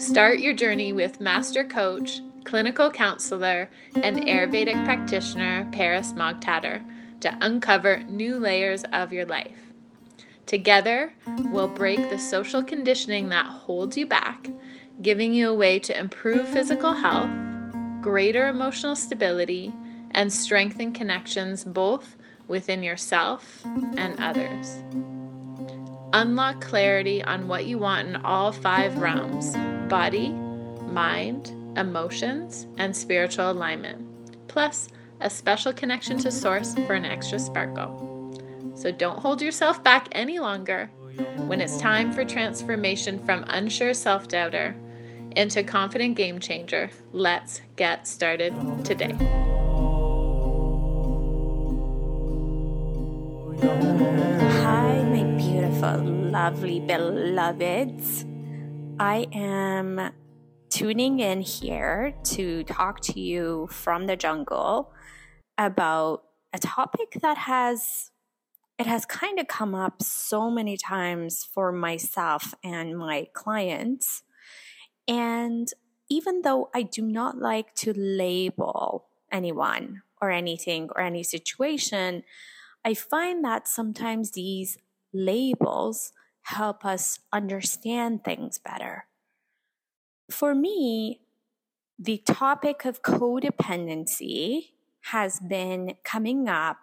Start your journey with master coach, clinical counselor, and Ayurvedic practitioner Paras Moghtader to uncover new layers of your life. Together, we'll break the social conditioning that holds you back, giving you a way to improve physical health, greater emotional stability, and strengthen connections both within yourself and others. Unlock clarity on what you want in all five realms body, mind, emotions, and spiritual alignment, plus a special connection to Source for an extra sparkle. So don't hold yourself back any longer when it's time for transformation from unsure self doubter into confident game changer. Let's get started today. Hi, my beautiful, lovely beloveds. I am tuning in here to talk to you from the jungle about a topic that has it has kind of come up so many times for myself and my clients. And even though I do not like to label anyone or anything or any situation I find that sometimes these labels help us understand things better. For me, the topic of codependency has been coming up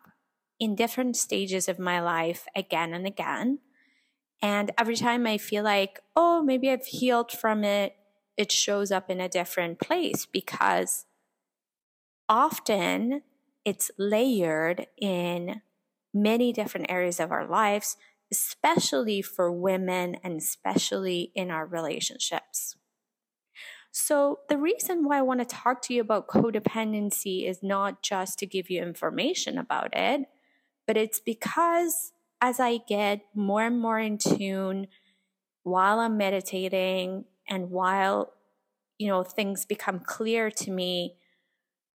in different stages of my life again and again. And every time I feel like, oh, maybe I've healed from it, it shows up in a different place because often it's layered in many different areas of our lives, especially for women and especially in our relationships. So, the reason why I want to talk to you about codependency is not just to give you information about it, but it's because as I get more and more in tune while I'm meditating and while you know things become clear to me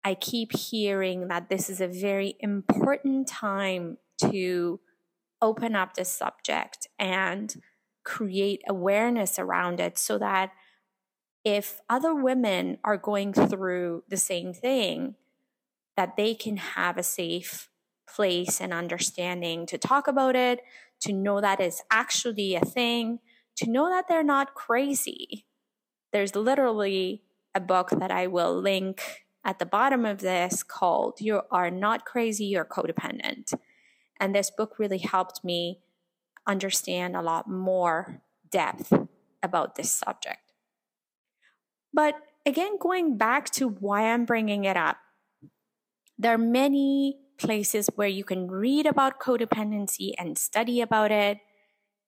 I keep hearing that this is a very important time to open up the subject and create awareness around it so that if other women are going through the same thing that they can have a safe place and understanding to talk about it to know that it's actually a thing to know that they're not crazy. There's literally a book that i will link at the bottom of this called you are not crazy you're codependent and this book really helped me understand a lot more depth about this subject. But again, going back to why I'm bringing it up, there are many places where you can read about codependency and study about it.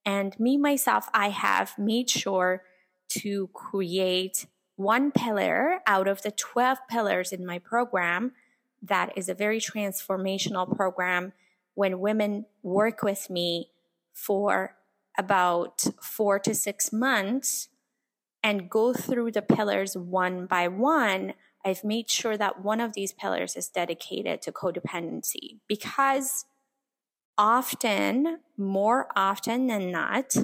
And me, myself, I have made sure to create one pillar out of the 12 pillars in my program that is a very transformational program when women work with me for about four to six months and go through the pillars one by one, I've made sure that one of these pillars is dedicated to codependency because often, more often than not,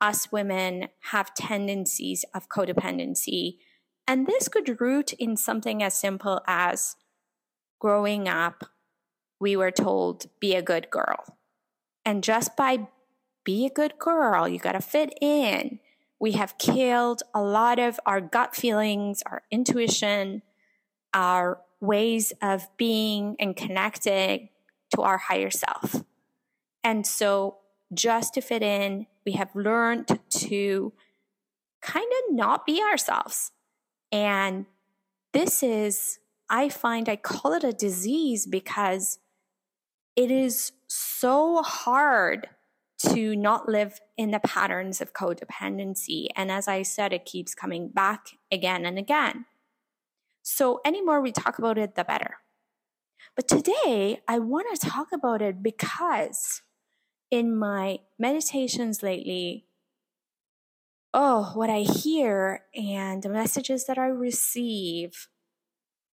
us women have tendencies of codependency. And this could root in something as simple as growing up we were told, be a good girl. And just by be a good girl, you got to fit in. We have killed a lot of our gut feelings, our intuition, our ways of being and connecting to our higher self. And so, just to fit in, we have learned to kind of not be ourselves. And this is, I find, I call it a disease because it is so hard to not live in the patterns of codependency. And as I said, it keeps coming back again and again. So, any more we talk about it, the better. But today, I want to talk about it because in my meditations lately, oh, what I hear and the messages that I receive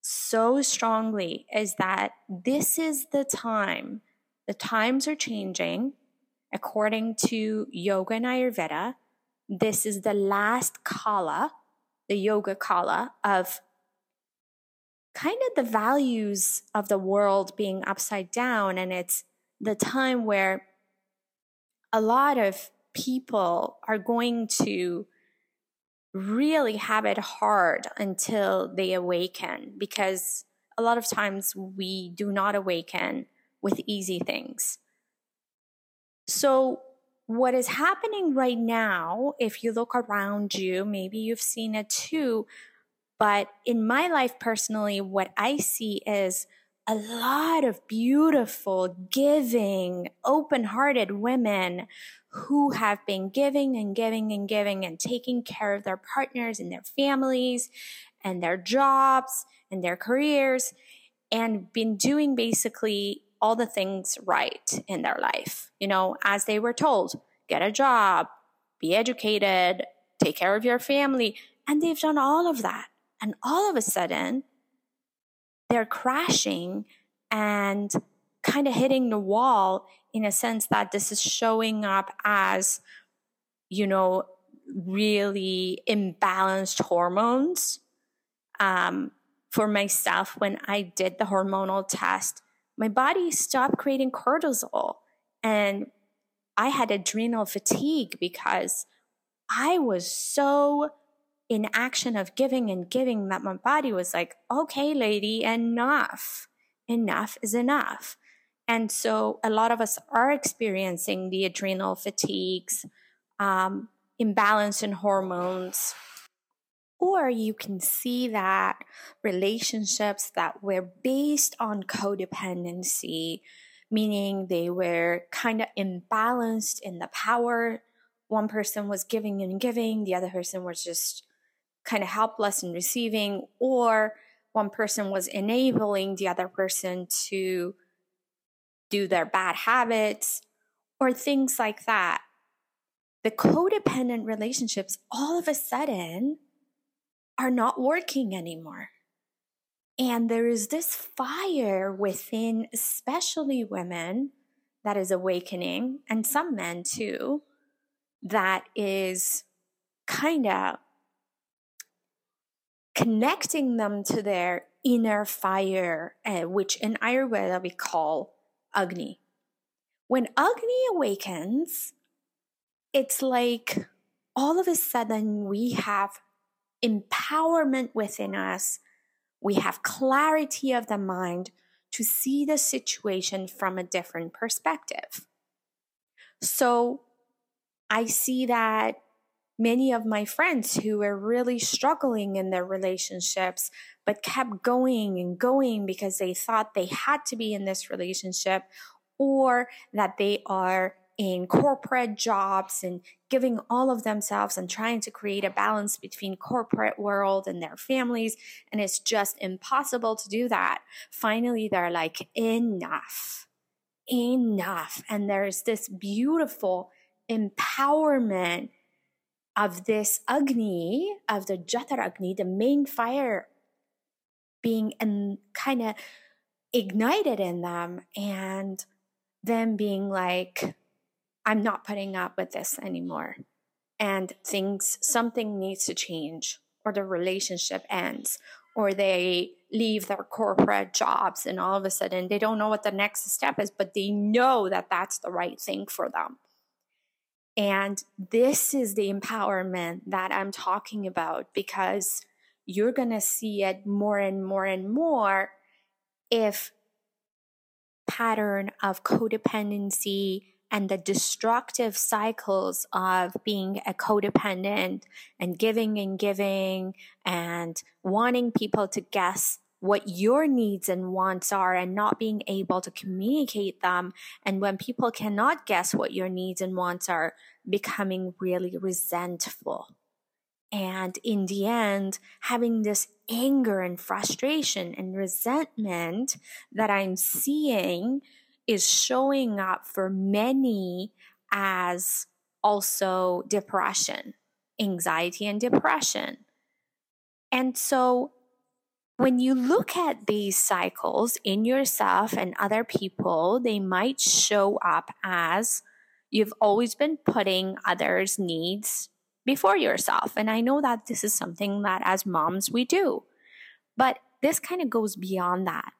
so strongly is that this is the time, the times are changing. According to yoga and Ayurveda, this is the last kala the yoga kala of kind of the values of the world being upside down. And it's the time where a lot of people are going to really have it hard until they awaken because a lot of times we do not awaken with easy things. So, what is happening right now, if you look around you, maybe you've seen it too, but in my life personally, what I see is a lot of beautiful, giving, open hearted women who have been giving and giving and giving and taking care of their partners and their families and their jobs and their careers and been doing basically all the things right in their life, you know, as they were told get a job, be educated, take care of your family. And they've done all of that. And all of a sudden, they're crashing and kind of hitting the wall in a sense that this is showing up as, you know, really imbalanced hormones. Um, for myself, when I did the hormonal test, my body stopped creating cortisol and I had adrenal fatigue because I was so in action of giving and giving that my body was like, okay, lady, enough. Enough is enough. And so a lot of us are experiencing the adrenal fatigues, um, imbalance in hormones, or you can see that relationships that were based on codependency, meaning they were kind of imbalanced in the power. One person was giving and giving, the other person was just kind of helpless in receiving, or one person was enabling the other person to do their bad habits, or things like that. The codependent relationships all of a sudden are not working anymore. And there is this fire within, especially women, that is awakening, and some men too, that is kind of connecting them to their inner fire, uh, which in Ayurveda we call Agni. When Agni awakens, it's like all of a sudden we have empowerment within us. We have clarity of the mind to see the situation from a different perspective. So I see that many of my friends who were really struggling in their relationships, but kept going and going because they thought they had to be in this relationship or that they are in corporate jobs and giving all of themselves and trying to create a balance between corporate world and their families. And it's just impossible to do that. Finally they're like enough. Enough. And there's this beautiful empowerment of this Agni, of the Jatharagni, the main fire being kind of ignited in them and them being like, I'm not putting up with this anymore. And things, something needs to change, or the relationship ends, or they leave their corporate jobs, and all of a sudden they don't know what the next step is, but they know that that's the right thing for them. And this is the empowerment that I'm talking about because you're going to see it more and more and more if pattern of codependency and the destructive cycles of being a codependent and giving and giving and wanting people to guess what your needs and wants are and not being able to communicate them. And when people cannot guess what your needs and wants are, becoming really resentful. And in the end, having this anger and frustration and resentment that I'm seeing is showing up for many as also depression, anxiety, and depression. And so when you look at these cycles in yourself and other people, they might show up as you've always been putting others' needs before yourself. And I know that this is something that as moms we do, but this kind of goes beyond that.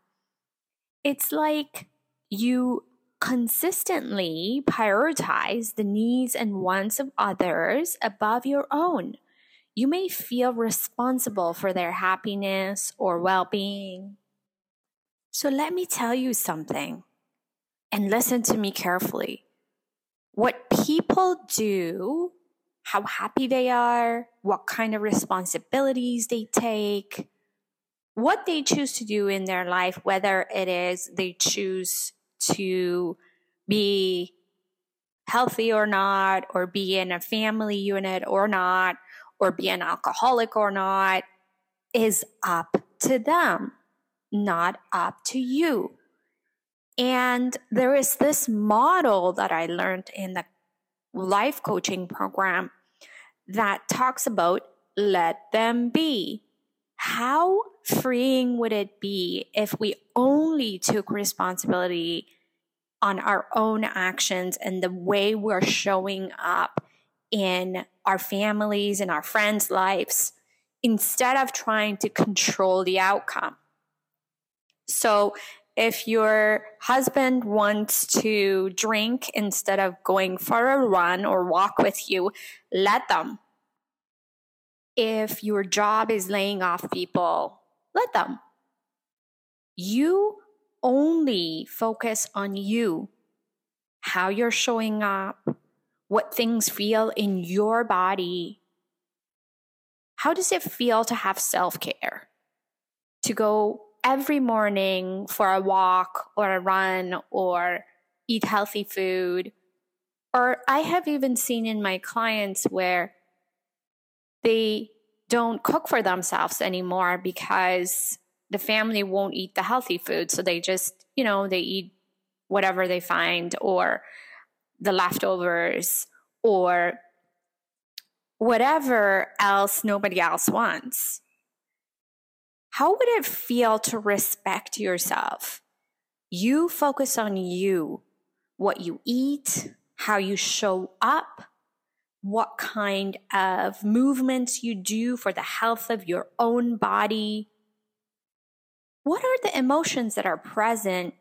It's like you consistently prioritize the needs and wants of others above your own. You may feel responsible for their happiness or well being. So let me tell you something and listen to me carefully. What people do, how happy they are, what kind of responsibilities they take, what they choose to do in their life, whether it is they choose to be healthy or not, or be in a family unit or not, or be an alcoholic or not, is up to them, not up to you. And there is this model that I learned in the life coaching program that talks about let them be. How freeing would it be if we only took responsibility on our own actions and the way we're showing up in our families and our friends' lives instead of trying to control the outcome? So, if your husband wants to drink instead of going for a run or walk with you, let them. If your job is laying off people, let them. You only focus on you, how you're showing up, what things feel in your body. How does it feel to have self care? To go every morning for a walk or a run or eat healthy food. Or I have even seen in my clients where they don't cook for themselves anymore because the family won't eat the healthy food. So they just, you know, they eat whatever they find or the leftovers or whatever else nobody else wants. How would it feel to respect yourself? You focus on you, what you eat, how you show up, what kind of movements you do for the health of your own body. What are the emotions that are present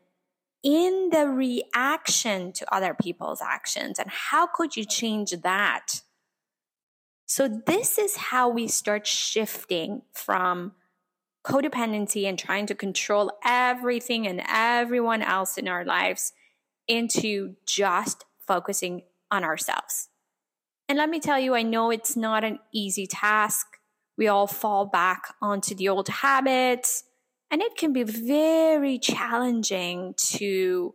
in the reaction to other people's actions, and how could you change that? So, this is how we start shifting from codependency and trying to control everything and everyone else in our lives into just focusing on ourselves. And let me tell you, I know it's not an easy task. We all fall back onto the old habits, and it can be very challenging to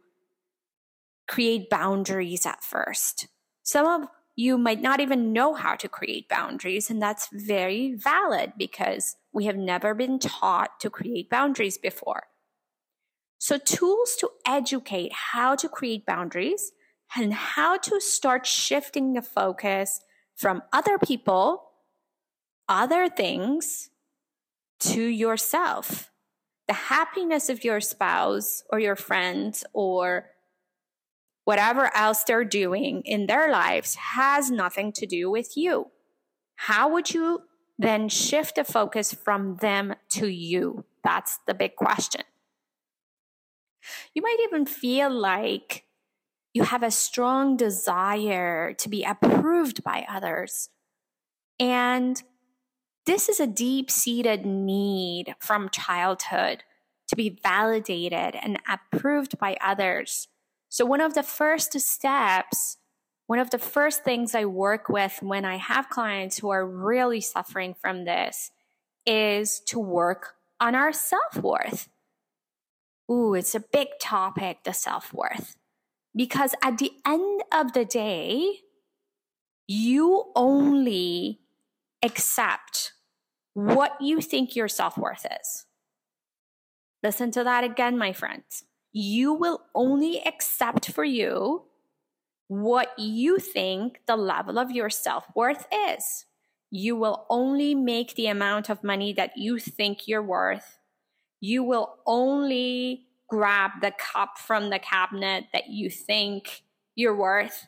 create boundaries at first. Some of you might not even know how to create boundaries, and that's very valid because we have never been taught to create boundaries before. So, tools to educate how to create boundaries and how to start shifting the focus from other people, other things, to yourself. The happiness of your spouse or your friends or whatever else they're doing in their lives has nothing to do with you. How would you then shift the focus from them to you? That's the big question. You might even feel like you have a strong desire to be approved by others. And this is a deep seated need from childhood to be validated and approved by others. So, one of the first steps, one of the first things I work with when I have clients who are really suffering from this is to work on our self worth. Ooh, it's a big topic, the self worth. Because at the end of the day, you only accept what you think your self worth is. Listen to that again, my friends you will only accept for you what you think the level of your self worth is. You will only make the amount of money that you think you're worth. You will only grab the cup from the cabinet that you think you're worth.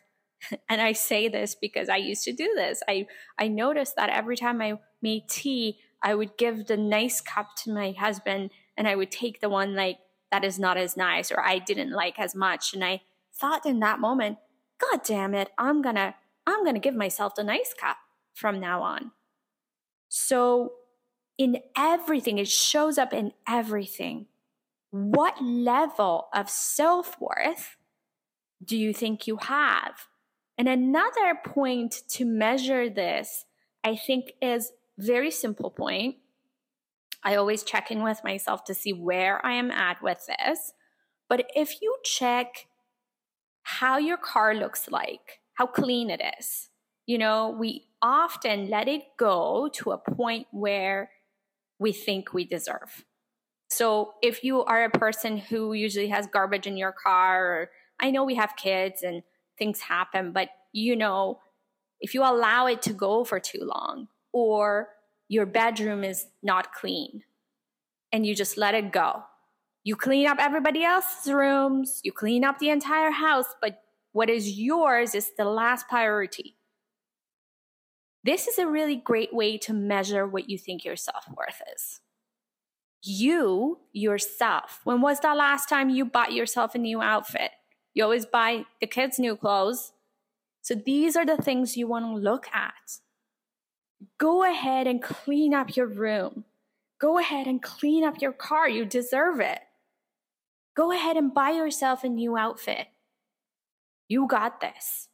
and I say this because I used to do this. I, I noticed that every time I made tea, I would give the nice cup to my husband and I would take the one like that is not as nice or I didn't like as much. And I thought in that moment, God damn it, I'm gonna, I'm gonna give myself the nice cup from now on. So in everything, it shows up in everything. What level of self worth do you think you have? And another point to measure this, I think, is very simple point. I always check in with myself to see where I am at with this. But if you check how your car looks like, how clean it is, you know, we often let it go to a point where we think we deserve. So if you are a person who usually has garbage in your car, or I know we have kids and things happen, but you know, if you allow it to go for too long, or your bedroom is not clean and you just let it go. You clean up everybody else's rooms, you clean up the entire house, but what is yours is the last priority. This is a really great way to measure what you think your self worth is. You, yourself, when was the last time you bought yourself a new outfit? You always buy the kids' new clothes. So these are the things you want to look at. Go ahead and clean up your room. Go ahead and clean up your car. You deserve it. Go ahead and buy yourself a new outfit. You got this.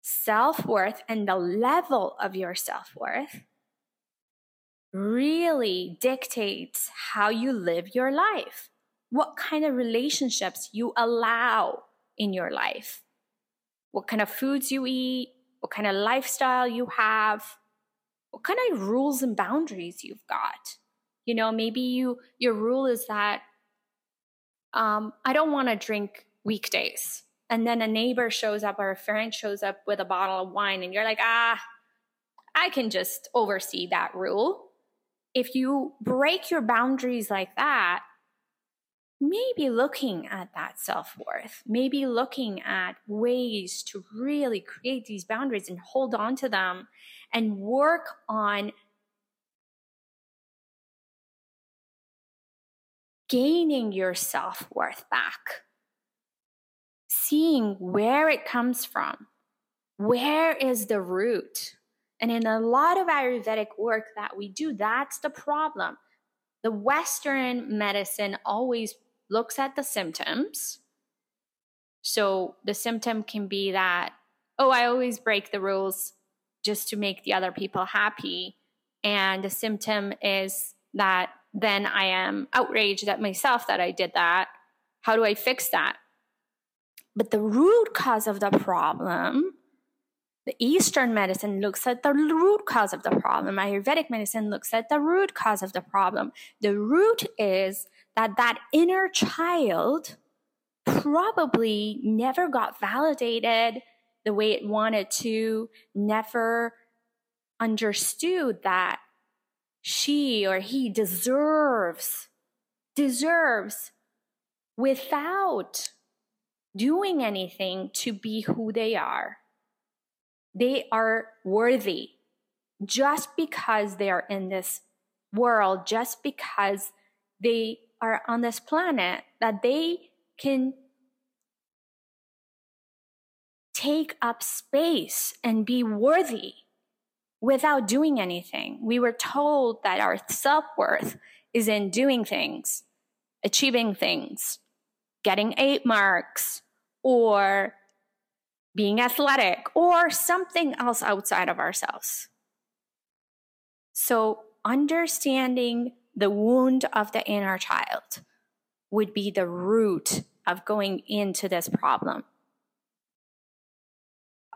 Self worth and the level of your self worth really dictates how you live your life, what kind of relationships you allow in your life, what kind of foods you eat, what kind of lifestyle you have, what kind of rules and boundaries you've got. You know, maybe you your rule is that um, I don't want to drink weekdays. And then a neighbor shows up or a friend shows up with a bottle of wine, and you're like, ah, I can just oversee that rule. If you break your boundaries like that, maybe looking at that self worth, maybe looking at ways to really create these boundaries and hold on to them and work on gaining your self worth back, seeing where it comes from. Where is the root? And in a lot of Ayurvedic work that we do, that's the problem. The Western medicine always looks at the symptoms. So the symptom can be that, oh, I always break the rules just to make the other people happy. And the symptom is that then I am outraged at myself that I did that. How do I fix that? But the root cause of the problem, the Eastern medicine looks at the root cause of the problem. Ayurvedic medicine looks at the root cause of the problem. The root is that that inner child probably never got validated the way it wanted to, never understood that she or he deserves, deserves without doing anything to be who they are. They are worthy just because they are in this world, just because they are on this planet that they can take up space and be worthy without doing anything. We were told that our self worth is in doing things, achieving things, getting eight marks, or being athletic, or something else outside of ourselves. So, understanding the wound of the inner child would be the root of going into this problem.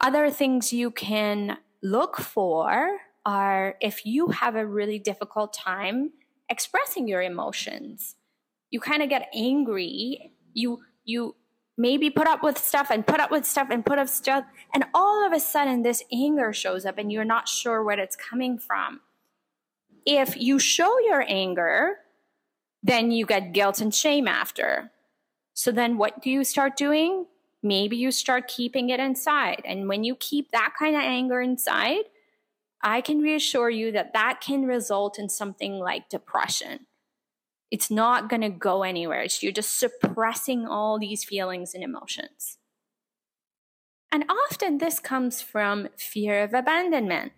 Other things you can look for are if you have a really difficult time expressing your emotions. You kind of get angry, you you maybe put up with stuff and put up with stuff and put up stuff and all of a sudden this anger shows up and you're not sure where it's coming from if you show your anger, then you get guilt and shame after. So then what do you start doing? maybe you start keeping it inside. And when you keep that kind of anger inside, I can reassure you that that can result in something like depression. It's not going to go anywhere. It's you're just suppressing all these feelings and emotions. And often this comes from fear of abandonment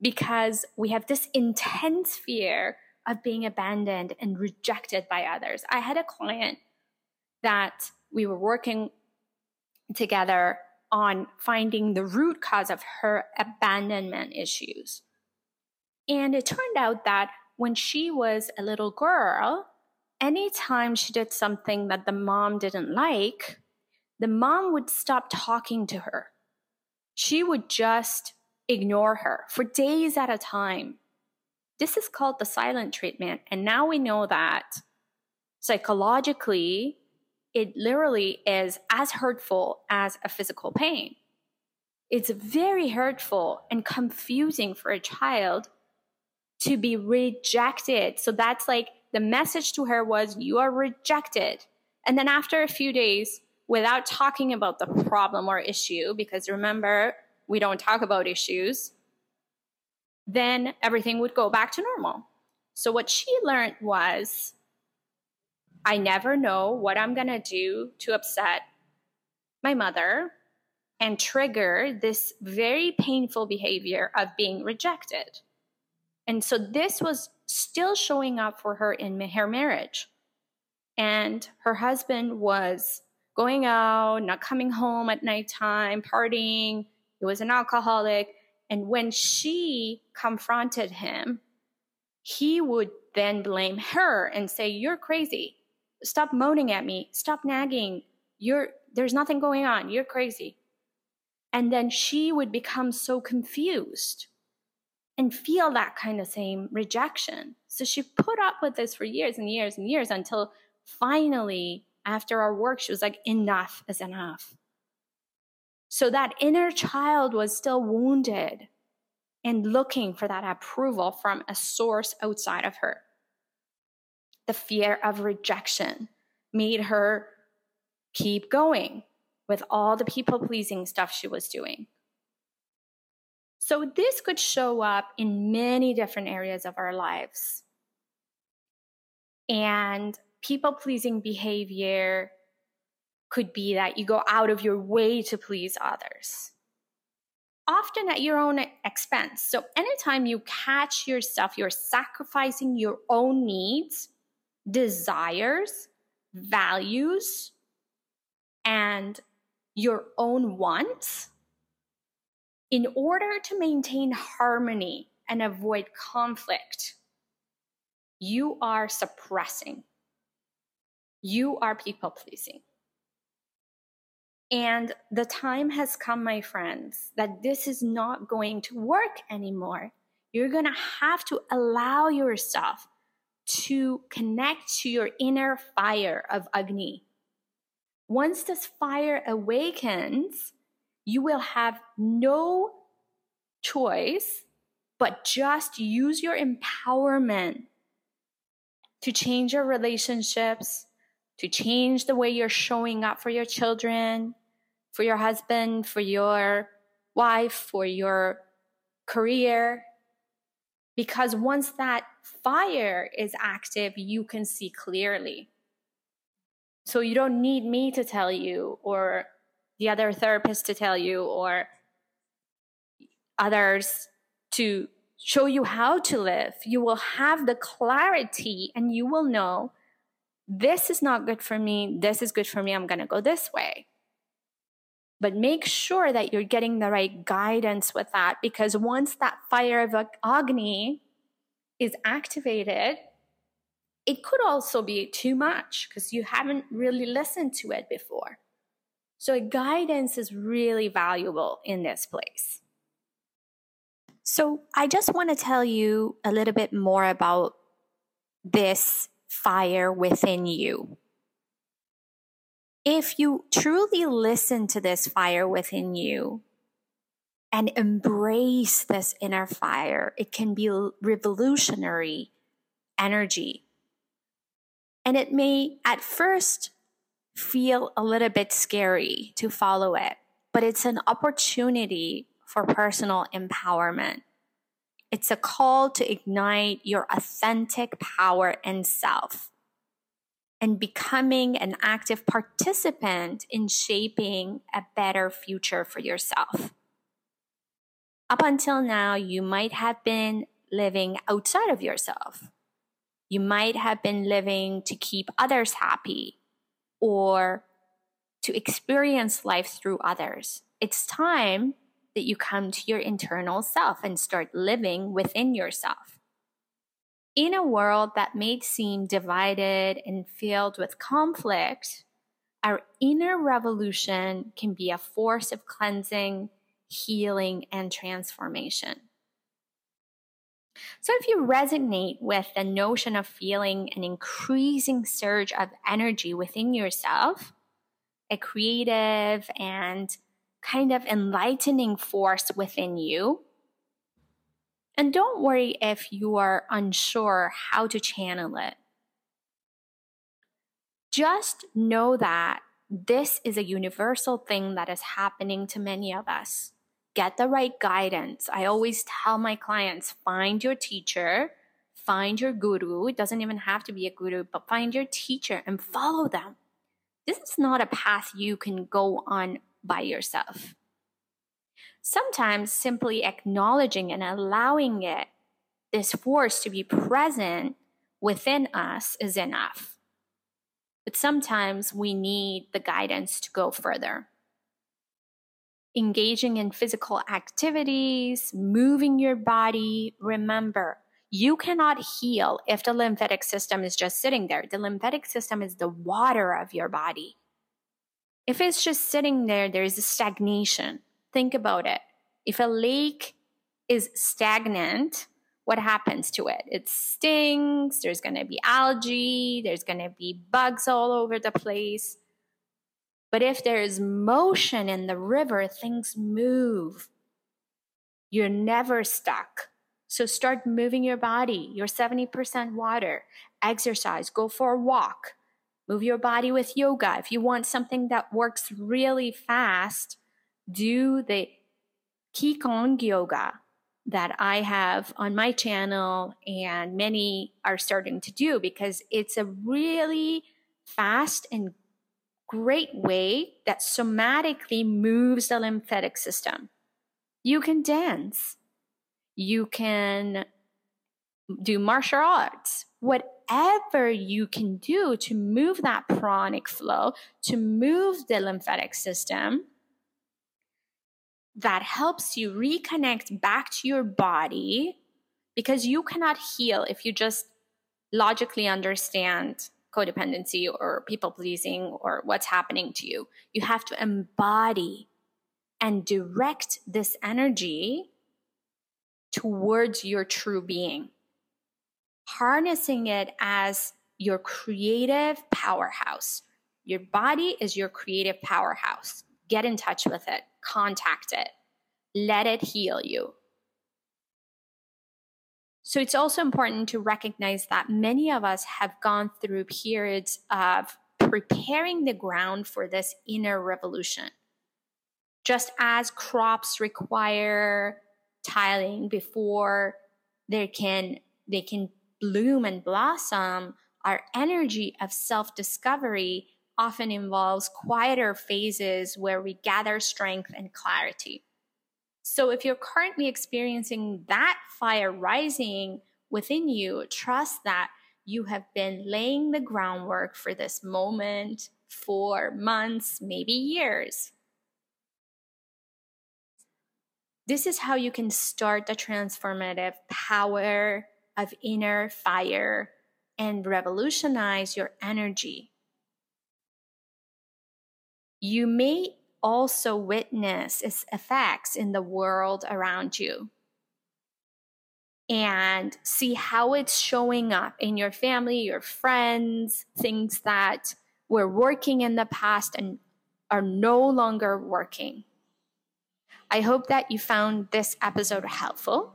because we have this intense fear of being abandoned and rejected by others. I had a client that we were working together on finding the root cause of her abandonment issues. And it turned out that when she was a little girl, anytime she did something that the mom didn't like, the mom would stop talking to her. She would just ignore her for days at a time. This is called the silent treatment. And now we know that psychologically, it literally is as hurtful as a physical pain. It's very hurtful and confusing for a child to be rejected. So that's like the message to her was, You are rejected. And then after a few days, without talking about the problem or issue, because remember, we don't talk about issues, then everything would go back to normal. So what she learned was I never know what I'm going to do to upset my mother and trigger this very painful behavior of being rejected. And so this was still showing up for her in her marriage. And her husband was going out, not coming home at nighttime, partying. He was an alcoholic. And when she confronted him, he would then blame her and say, You're crazy. Stop moaning at me. Stop nagging. You're, there's nothing going on. You're crazy. And then she would become so confused and feel that kind of same rejection. So she put up with this for years and years and years until finally, after our work, she was like, enough is enough. So that inner child was still wounded and looking for that approval from a source outside of her the fear of rejection made her keep going with all the people pleasing stuff she was doing. So, this could show up in many different areas of our lives. And people pleasing behavior could be that you go out of your way to please others, often at your own expense. So, anytime you catch yourself, you're sacrificing your own needs desires, values, and your own wants in order to maintain harmony and avoid conflict, you are suppressing. You are people pleasing. And the time has come, my friends, that this is not going to work anymore. You're going to have to allow yourself to connect to your inner fire of Agni. Once this fire awakens, you will have no choice but just use your empowerment to change your relationships, to change the way you're showing up for your children, for your husband, for your wife, for your career, because once that fire is active, you can see clearly. So you don't need me to tell you, or the other therapist to tell you, or others to show you how to live. You will have the clarity and you will know this is not good for me. This is good for me. I'm going to go this way. But make sure that you're getting the right guidance with that because once that fire of Agni is activated, it could also be too much because you haven't really listened to it before. So, guidance is really valuable in this place. So, I just want to tell you a little bit more about this fire within you if you truly listen to this fire within you and embrace this inner fire, it can be revolutionary energy. And it may at first feel a little bit scary to follow it, but it's an opportunity for personal empowerment. It's a call to ignite your authentic power and self and becoming an active participant in shaping a better future for yourself. Up until now, you might have been living outside of yourself. You might have been living to keep others happy or to experience life through others. It's time that you come to your internal self and start living within yourself. In a world that may seem divided and filled with conflict, our inner revolution can be a force of cleansing, healing, and transformation. So, if you resonate with the notion of feeling an increasing surge of energy within yourself, a creative and kind of enlightening force within you, and don't worry if you are unsure how to channel it. Just know that this is a universal thing that is happening to many of us get the right guidance. I always tell my clients find your teacher, find your guru. It doesn't even have to be a guru, but find your teacher and follow them. This is not a path you can go on by yourself. Sometimes simply acknowledging and allowing it, this force to be present within us, is enough. But sometimes we need the guidance to go further engaging in physical activities, moving your body. Remember, you cannot heal if the lymphatic system is just sitting there. The lymphatic system is the water of your body. If it's just sitting there, there is a stagnation. Think about it. If a lake is stagnant, what happens to it? It stings, there's going to be algae, there's going to be bugs all over the place. But if there is motion in the river, things move. You're never stuck. So start moving your body. You're 70% water. Exercise, go for a walk. Move your body with yoga. If you want something that works really fast, do the Qigong yoga that I have on my channel and many are starting to do because it's a really fast and great way that somatically moves the lymphatic system. You can dance. You can do martial arts. Whatever you can do to move that pranic flow, to move the lymphatic system, that helps you reconnect back to your body because you cannot heal if you just logically understand codependency or people pleasing or what's happening to you. You have to embody and direct this energy towards your true being, harnessing it as your creative powerhouse. Your body is your creative powerhouse. Get in touch with it, contact it, let it heal you. So it's also important to recognize that many of us have gone through periods of preparing the ground for this inner revolution. Just as crops require tiling before they can they can bloom and blossom, our energy of self-discovery often involves quieter phases where we gather strength and clarity. So if you're currently experiencing that fire rising within you, trust that you have been laying the groundwork for this moment for months, maybe years. This is how you can start the transformative power of inner fire and revolutionize your energy. You may also witness its effects in the world around you and see how it's showing up in your family, your friends, things that were working in the past and are no longer working. I hope that you found this episode helpful.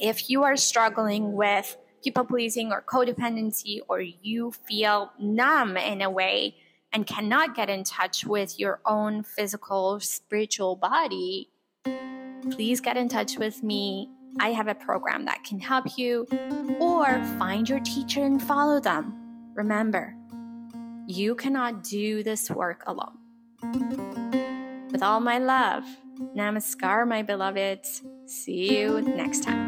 If you are struggling with people pleasing or codependency, or you feel numb in a way, and cannot get in touch with your own physical, spiritual body, please get in touch with me. I have a program that can help you, or find your teacher and follow them. Remember, you cannot do this work alone. With all my love, namaskar, my beloveds. See you next time.